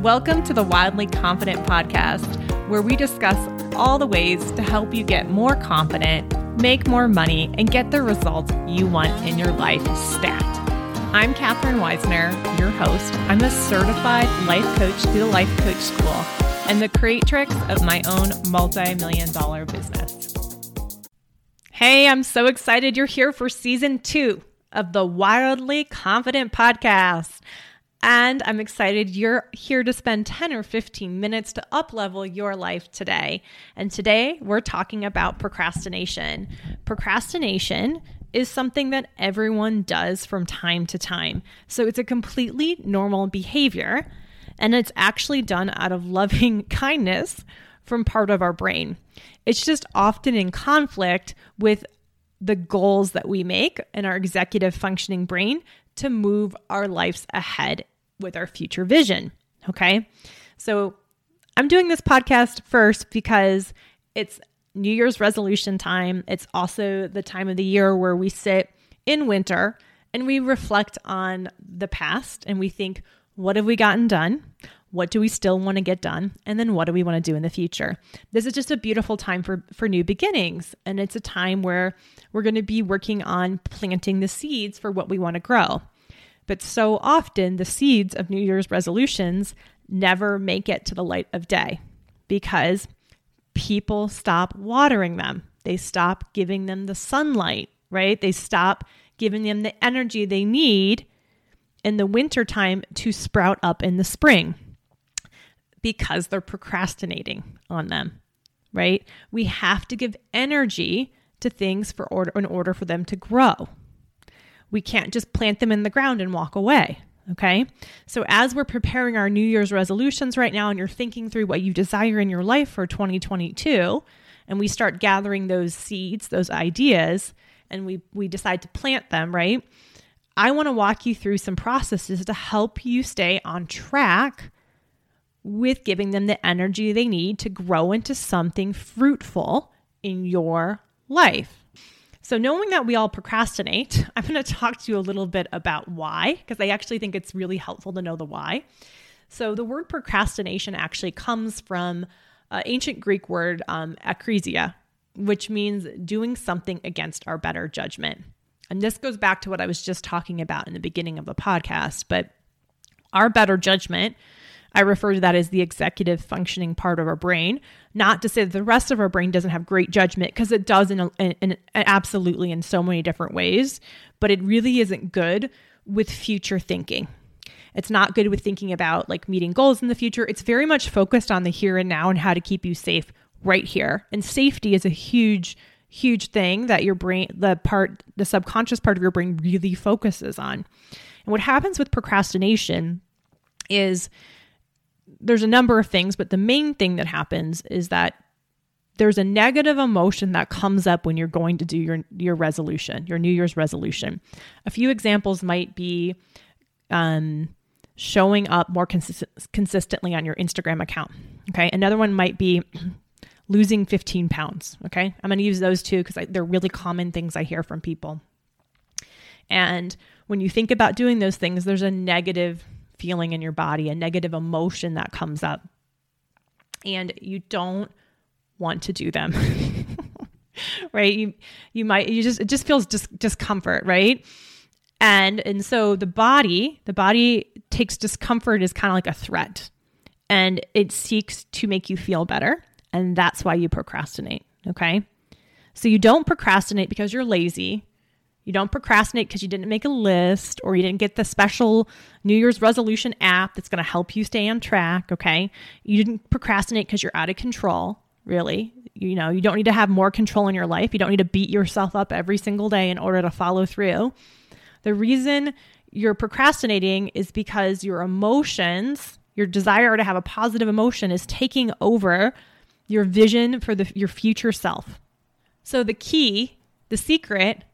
Welcome to the Wildly Confident podcast, where we discuss all the ways to help you get more confident, make more money, and get the results you want in your life stat. I'm Katherine Weissner, your host. I'm a certified life coach through the Life Coach School and the creatrix of my own multi million dollar business. Hey, I'm so excited you're here for season two of the Wildly Confident podcast. And I'm excited you're here to spend 10 or 15 minutes to uplevel your life today. And today we're talking about procrastination. Procrastination is something that everyone does from time to time. So it's a completely normal behavior, and it's actually done out of loving kindness from part of our brain. It's just often in conflict with the goals that we make in our executive functioning brain to move our lives ahead with our future vision. Okay. So I'm doing this podcast first because it's New Year's resolution time. It's also the time of the year where we sit in winter and we reflect on the past and we think, what have we gotten done? What do we still want to get done? And then what do we want to do in the future? This is just a beautiful time for, for new beginnings. And it's a time where we're going to be working on planting the seeds for what we want to grow. But so often, the seeds of New Year's resolutions never make it to the light of day because people stop watering them. They stop giving them the sunlight, right? They stop giving them the energy they need in the wintertime to sprout up in the spring because they're procrastinating on them, right? We have to give energy to things for order in order for them to grow. We can't just plant them in the ground and walk away. Okay. So, as we're preparing our New Year's resolutions right now, and you're thinking through what you desire in your life for 2022, and we start gathering those seeds, those ideas, and we, we decide to plant them, right? I want to walk you through some processes to help you stay on track with giving them the energy they need to grow into something fruitful in your life. So, knowing that we all procrastinate, I'm going to talk to you a little bit about why, because I actually think it's really helpful to know the why. So, the word procrastination actually comes from uh, ancient Greek word um, akrasia, which means doing something against our better judgment. And this goes back to what I was just talking about in the beginning of the podcast. But our better judgment I refer to that as the executive functioning part of our brain. Not to say that the rest of our brain doesn't have great judgment, because it does in, in, in, absolutely in so many different ways, but it really isn't good with future thinking. It's not good with thinking about like meeting goals in the future. It's very much focused on the here and now and how to keep you safe right here. And safety is a huge, huge thing that your brain, the part, the subconscious part of your brain really focuses on. And what happens with procrastination is there's a number of things, but the main thing that happens is that there's a negative emotion that comes up when you're going to do your your resolution, your New Year's resolution. A few examples might be um, showing up more consist- consistently on your Instagram account. Okay, another one might be losing 15 pounds. Okay, I'm going to use those two because they're really common things I hear from people. And when you think about doing those things, there's a negative feeling in your body, a negative emotion that comes up. And you don't want to do them. right? You you might you just it just feels dis- discomfort, right? And and so the body, the body takes discomfort as kind of like a threat. And it seeks to make you feel better, and that's why you procrastinate, okay? So you don't procrastinate because you're lazy. You don't procrastinate because you didn't make a list or you didn't get the special New Year's resolution app that's going to help you stay on track. Okay. You didn't procrastinate because you're out of control, really. You know, you don't need to have more control in your life. You don't need to beat yourself up every single day in order to follow through. The reason you're procrastinating is because your emotions, your desire to have a positive emotion, is taking over your vision for the, your future self. So the key, the secret,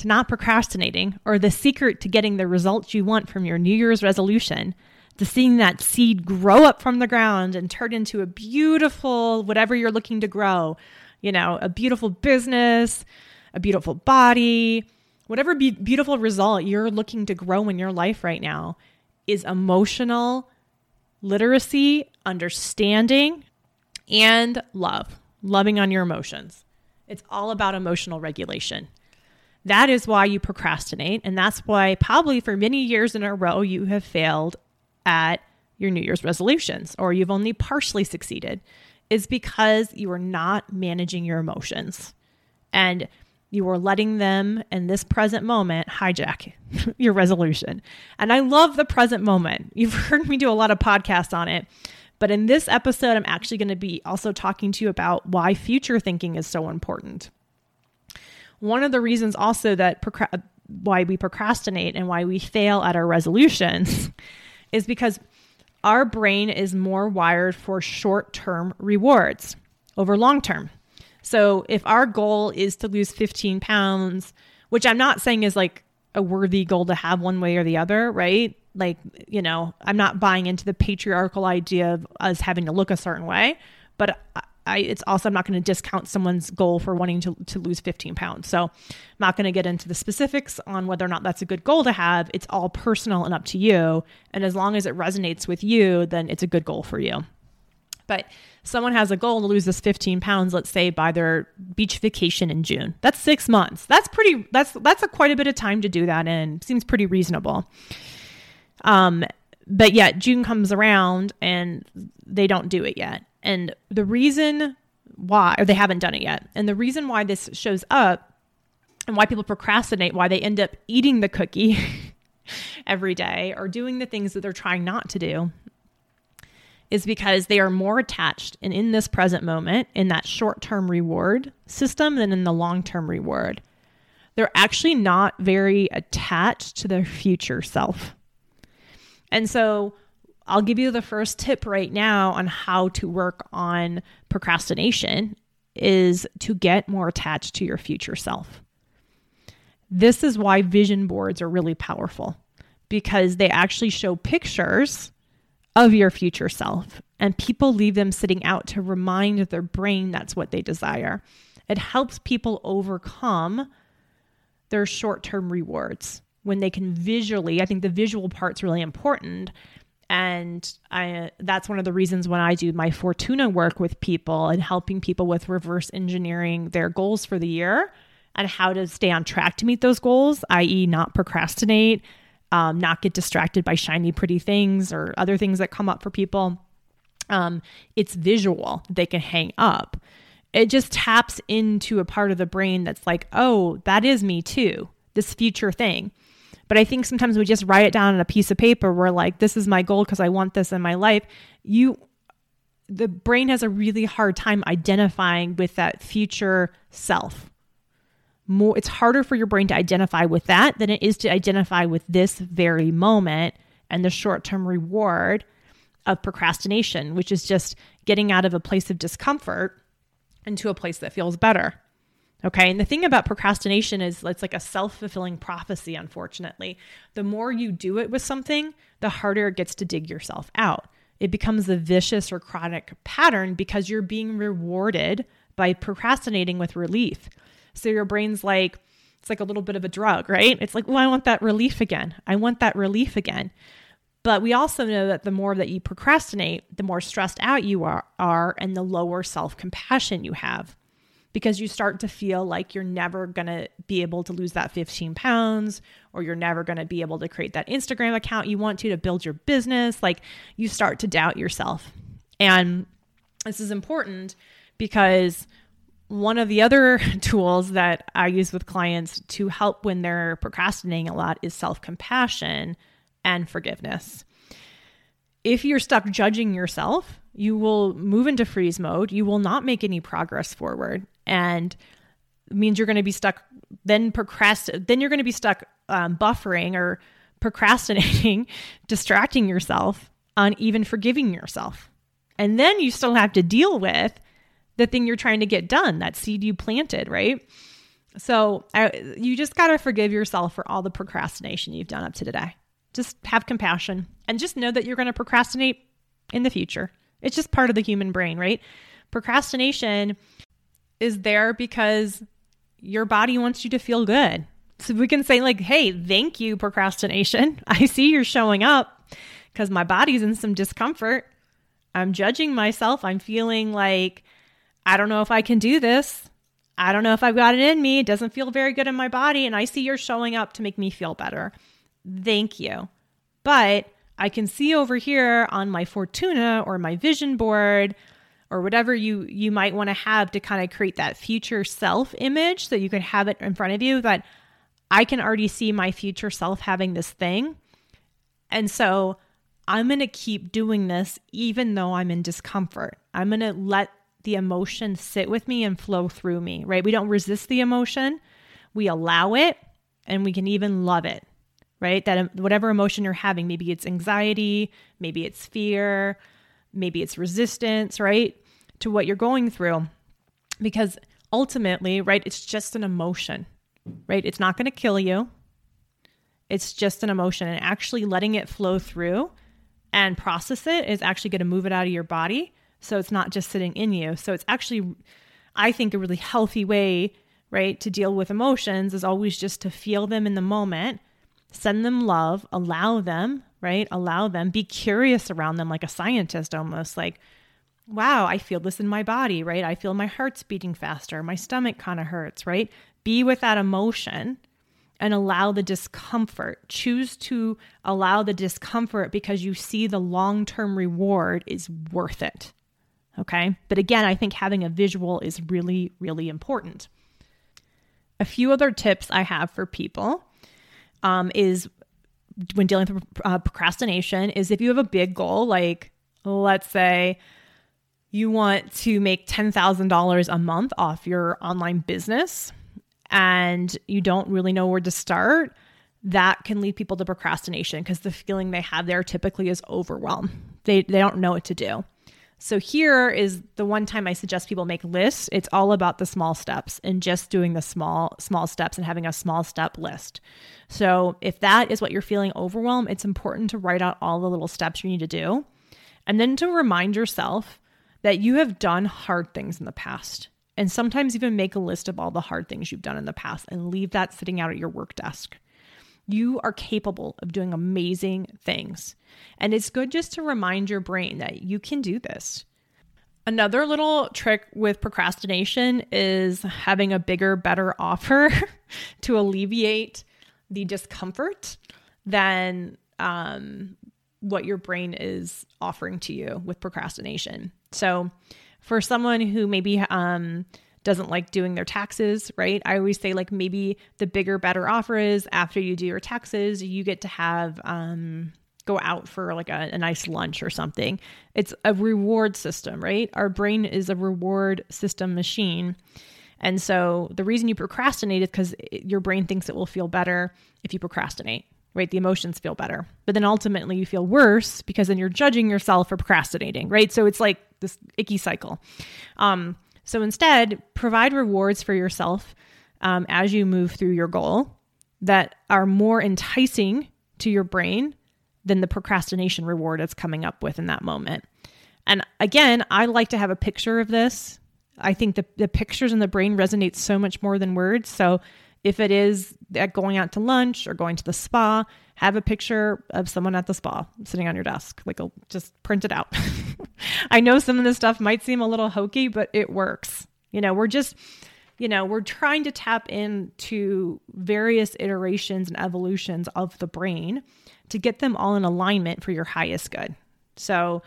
to not procrastinating or the secret to getting the results you want from your New Year's resolution, to seeing that seed grow up from the ground and turn into a beautiful, whatever you're looking to grow, you know, a beautiful business, a beautiful body, whatever be- beautiful result you're looking to grow in your life right now is emotional literacy, understanding, and love, loving on your emotions. It's all about emotional regulation. That is why you procrastinate. And that's why, probably for many years in a row, you have failed at your New Year's resolutions or you've only partially succeeded, is because you are not managing your emotions. And you are letting them in this present moment hijack your resolution. And I love the present moment. You've heard me do a lot of podcasts on it. But in this episode, I'm actually going to be also talking to you about why future thinking is so important. One of the reasons also that procra- why we procrastinate and why we fail at our resolutions is because our brain is more wired for short term rewards over long term. So if our goal is to lose 15 pounds, which I'm not saying is like a worthy goal to have one way or the other, right? Like, you know, I'm not buying into the patriarchal idea of us having to look a certain way, but I, it's also, I'm not going to discount someone's goal for wanting to, to lose 15 pounds. So I'm not going to get into the specifics on whether or not that's a good goal to have. It's all personal and up to you. And as long as it resonates with you, then it's a good goal for you. But someone has a goal to lose this 15 pounds, let's say by their beach vacation in June. That's six months. That's pretty, that's, that's a quite a bit of time to do that in. Seems pretty reasonable. Um, but yet June comes around and they don't do it yet. And the reason why, or they haven't done it yet. And the reason why this shows up and why people procrastinate, why they end up eating the cookie every day or doing the things that they're trying not to do is because they are more attached and in this present moment in that short term reward system than in the long term reward. They're actually not very attached to their future self. And so I'll give you the first tip right now on how to work on procrastination is to get more attached to your future self. This is why vision boards are really powerful because they actually show pictures of your future self. And people leave them sitting out to remind their brain that's what they desire. It helps people overcome their short term rewards when they can visually. I think the visual part's really important. And I, that's one of the reasons when I do my Fortuna work with people and helping people with reverse engineering their goals for the year and how to stay on track to meet those goals, i.e., not procrastinate, um, not get distracted by shiny, pretty things or other things that come up for people. Um, it's visual, they can hang up. It just taps into a part of the brain that's like, oh, that is me too, this future thing. But I think sometimes we just write it down on a piece of paper. We're like, this is my goal because I want this in my life. You, the brain has a really hard time identifying with that future self more it's harder for your brain to identify with that than it is to identify with this very moment and the short-term reward of procrastination, which is just getting out of a place of discomfort into a place that feels better. Okay. And the thing about procrastination is it's like a self fulfilling prophecy, unfortunately. The more you do it with something, the harder it gets to dig yourself out. It becomes a vicious or chronic pattern because you're being rewarded by procrastinating with relief. So your brain's like, it's like a little bit of a drug, right? It's like, well, I want that relief again. I want that relief again. But we also know that the more that you procrastinate, the more stressed out you are, are and the lower self compassion you have because you start to feel like you're never going to be able to lose that 15 pounds or you're never going to be able to create that Instagram account you want to to build your business. Like you start to doubt yourself. And this is important because one of the other tools that I use with clients to help when they're procrastinating a lot is self compassion and forgiveness. If you're stuck judging yourself, you will move into freeze mode. You will not make any progress forward. And means you're going to be stuck then procrast then you're going to be stuck um, buffering or procrastinating distracting yourself on even forgiving yourself and then you still have to deal with the thing you're trying to get done, that seed you planted, right? So I, you just got to forgive yourself for all the procrastination you've done up to today. Just have compassion and just know that you're going to procrastinate in the future. It's just part of the human brain, right? Procrastination is there because your body wants you to feel good. So we can say, like, hey, thank you, procrastination. I see you're showing up because my body's in some discomfort. I'm judging myself. I'm feeling like I don't know if I can do this. I don't know if I've got it in me. It doesn't feel very good in my body. And I see you're showing up to make me feel better. Thank you. But I can see over here on my Fortuna or my vision board or whatever you you might want to have to kind of create that future self image so you can have it in front of you that I can already see my future self having this thing. And so I'm going to keep doing this even though I'm in discomfort. I'm going to let the emotion sit with me and flow through me, right? We don't resist the emotion, we allow it and we can even love it, right? That whatever emotion you're having, maybe it's anxiety, maybe it's fear, maybe it's resistance, right? To what you're going through. Because ultimately, right, it's just an emotion, right? It's not going to kill you. It's just an emotion. And actually letting it flow through and process it is actually going to move it out of your body. So it's not just sitting in you. So it's actually, I think, a really healthy way, right, to deal with emotions is always just to feel them in the moment, send them love, allow them, right? Allow them, be curious around them like a scientist almost, like, wow, I feel this in my body, right? I feel my heart's beating faster, my stomach kind of hurts, right? Be with that emotion and allow the discomfort. Choose to allow the discomfort because you see the long term reward is worth it. Okay. But again, I think having a visual is really, really important. A few other tips I have for people um, is when dealing with uh, procrastination is if you have a big goal, like let's say you want to make $10,000 a month off your online business and you don't really know where to start, that can lead people to procrastination because the feeling they have there typically is overwhelm. They, they don't know what to do. So here is the one time I suggest people make lists. It's all about the small steps and just doing the small small steps and having a small step list. So if that is what you're feeling overwhelmed, it's important to write out all the little steps you need to do. And then to remind yourself that you have done hard things in the past. And sometimes even make a list of all the hard things you've done in the past and leave that sitting out at your work desk. You are capable of doing amazing things. And it's good just to remind your brain that you can do this. Another little trick with procrastination is having a bigger, better offer to alleviate the discomfort than um, what your brain is offering to you with procrastination. So, for someone who maybe um, doesn't like doing their taxes, right? I always say, like, maybe the bigger, better offer is after you do your taxes, you get to have, um, go out for like a, a nice lunch or something. It's a reward system, right? Our brain is a reward system machine. And so the reason you procrastinate is because your brain thinks it will feel better if you procrastinate right? The emotions feel better. But then ultimately you feel worse because then you're judging yourself for procrastinating, right? So it's like this icky cycle. Um, so instead, provide rewards for yourself um, as you move through your goal that are more enticing to your brain than the procrastination reward it's coming up with in that moment. And again, I like to have a picture of this. I think the, the pictures in the brain resonate so much more than words. So if it is at going out to lunch or going to the spa, have a picture of someone at the spa sitting on your desk. Like, just print it out. I know some of this stuff might seem a little hokey, but it works. You know, we're just, you know, we're trying to tap into various iterations and evolutions of the brain to get them all in alignment for your highest good. So,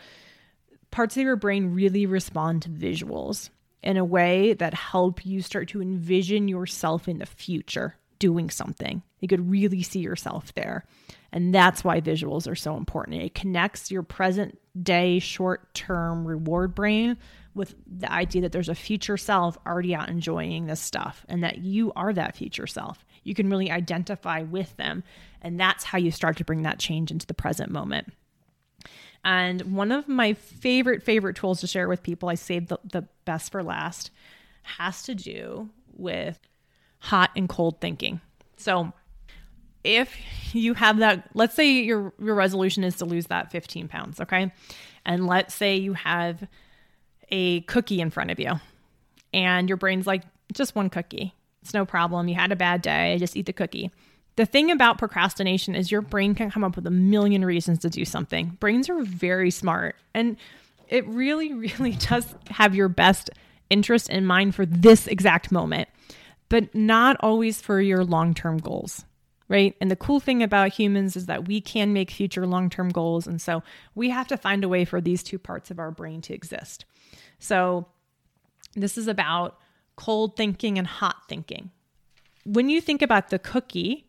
parts of your brain really respond to visuals in a way that help you start to envision yourself in the future doing something. You could really see yourself there. And that's why visuals are so important. It connects your present day short term reward brain with the idea that there's a future self already out enjoying this stuff and that you are that future self. You can really identify with them. And that's how you start to bring that change into the present moment. And one of my favorite, favorite tools to share with people, I saved the, the best for last, has to do with hot and cold thinking. So if you have that, let's say your, your resolution is to lose that 15 pounds, okay? And let's say you have a cookie in front of you and your brain's like, just one cookie. It's no problem. You had a bad day. Just eat the cookie. The thing about procrastination is your brain can come up with a million reasons to do something. Brains are very smart and it really, really does have your best interest in mind for this exact moment, but not always for your long term goals right? And the cool thing about humans is that we can make future long term goals. And so we have to find a way for these two parts of our brain to exist. So this is about cold thinking and hot thinking. When you think about the cookie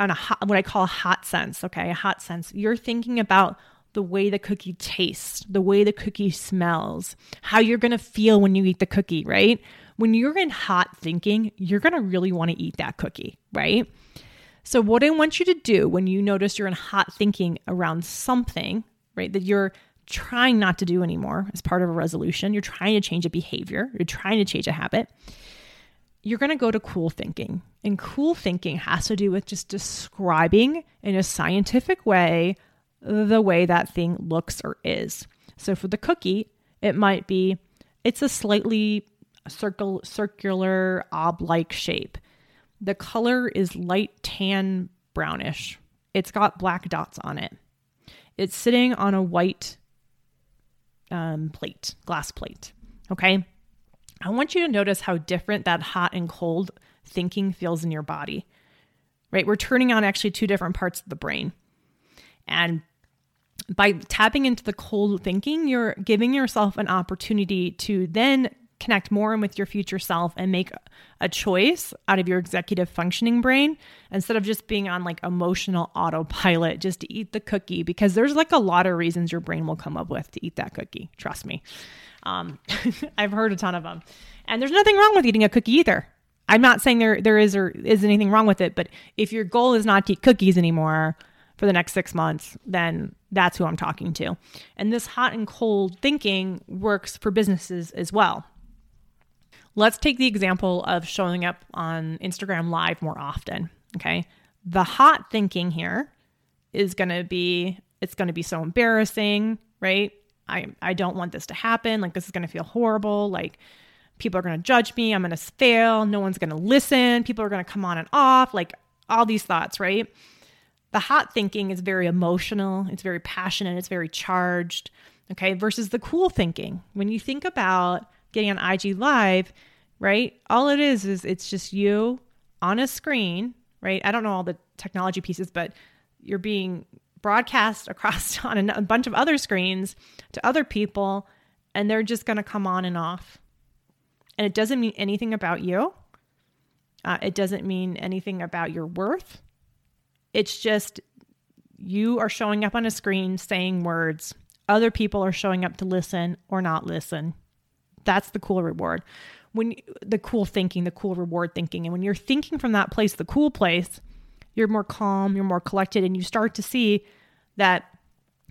on a hot, what I call a hot sense, okay, a hot sense, you're thinking about the way the cookie tastes, the way the cookie smells, how you're to feel when you eat the cookie, right? When you're in hot thinking, you're to really want to eat that cookie, right? So, what I want you to do when you notice you're in hot thinking around something, right, that you're trying not to do anymore as part of a resolution, you're trying to change a behavior, you're trying to change a habit, you're going to go to cool thinking. And cool thinking has to do with just describing in a scientific way the way that thing looks or is. So, for the cookie, it might be it's a slightly circle, circular, ob like shape. The color is light tan brownish. It's got black dots on it. It's sitting on a white um, plate, glass plate. Okay. I want you to notice how different that hot and cold thinking feels in your body, right? We're turning on actually two different parts of the brain. And by tapping into the cold thinking, you're giving yourself an opportunity to then connect more with your future self and make a choice out of your executive functioning brain instead of just being on like emotional autopilot just to eat the cookie because there's like a lot of reasons your brain will come up with to eat that cookie trust me um, i've heard a ton of them and there's nothing wrong with eating a cookie either i'm not saying there there is or is anything wrong with it but if your goal is not to eat cookies anymore for the next six months, then that's who I'm talking to. And this hot and cold thinking works for businesses as well. Let's take the example of showing up on Instagram Live more often. Okay. The hot thinking here is going to be it's going to be so embarrassing, right? I, I don't want this to happen. Like, this is going to feel horrible. Like, people are going to judge me. I'm going to fail. No one's going to listen. People are going to come on and off. Like, all these thoughts, right? The hot thinking is very emotional, it's very passionate, it's very charged. Okay. Versus the cool thinking. When you think about getting on IG Live, right? All it is is it's just you on a screen, right? I don't know all the technology pieces, but you're being broadcast across on a bunch of other screens to other people, and they're just going to come on and off. And it doesn't mean anything about you. Uh, it doesn't mean anything about your worth. It's just you are showing up on a screen saying words. Other people are showing up to listen or not listen. That's the cool reward. When the cool thinking, the cool reward thinking, and when you're thinking from that place, the cool place, you're more calm, you're more collected, and you start to see that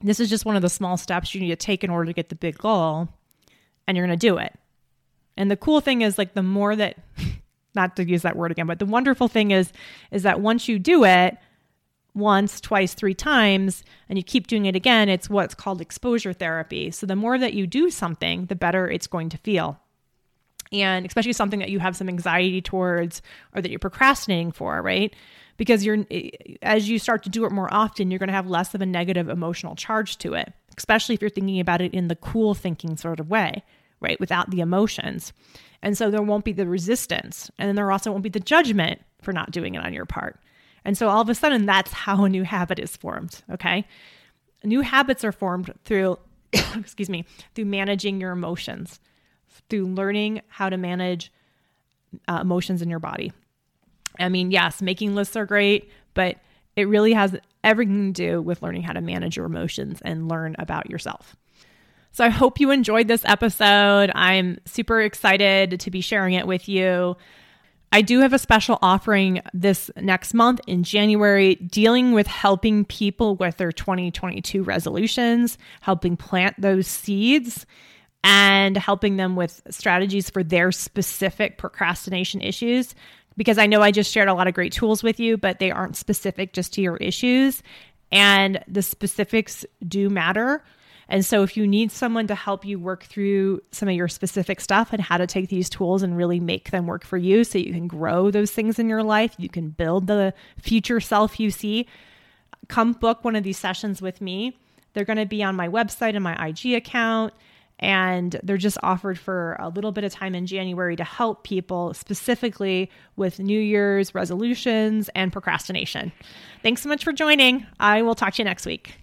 this is just one of the small steps you need to take in order to get the big goal, and you're going to do it. And the cool thing is, like, the more that, not to use that word again, but the wonderful thing is, is that once you do it, once, twice, three times, and you keep doing it again, it's what's called exposure therapy. So the more that you do something, the better it's going to feel. And especially something that you have some anxiety towards or that you're procrastinating for, right? Because you're as you start to do it more often, you're going to have less of a negative emotional charge to it, especially if you're thinking about it in the cool thinking sort of way, right? Without the emotions. And so there won't be the resistance. And then there also won't be the judgment for not doing it on your part. And so all of a sudden, that's how a new habit is formed. Okay. New habits are formed through, excuse me, through managing your emotions, through learning how to manage uh, emotions in your body. I mean, yes, making lists are great, but it really has everything to do with learning how to manage your emotions and learn about yourself. So I hope you enjoyed this episode. I'm super excited to be sharing it with you. I do have a special offering this next month in January dealing with helping people with their 2022 resolutions, helping plant those seeds, and helping them with strategies for their specific procrastination issues. Because I know I just shared a lot of great tools with you, but they aren't specific just to your issues. And the specifics do matter. And so, if you need someone to help you work through some of your specific stuff and how to take these tools and really make them work for you so you can grow those things in your life, you can build the future self you see, come book one of these sessions with me. They're going to be on my website and my IG account. And they're just offered for a little bit of time in January to help people specifically with New Year's resolutions and procrastination. Thanks so much for joining. I will talk to you next week.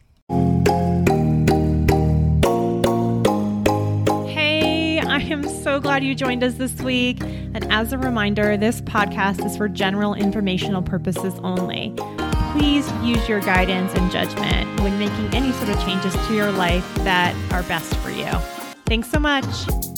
Hey, I am so glad you joined us this week. And as a reminder, this podcast is for general informational purposes only. Please use your guidance and judgment when making any sort of changes to your life that are best for you. Thanks so much.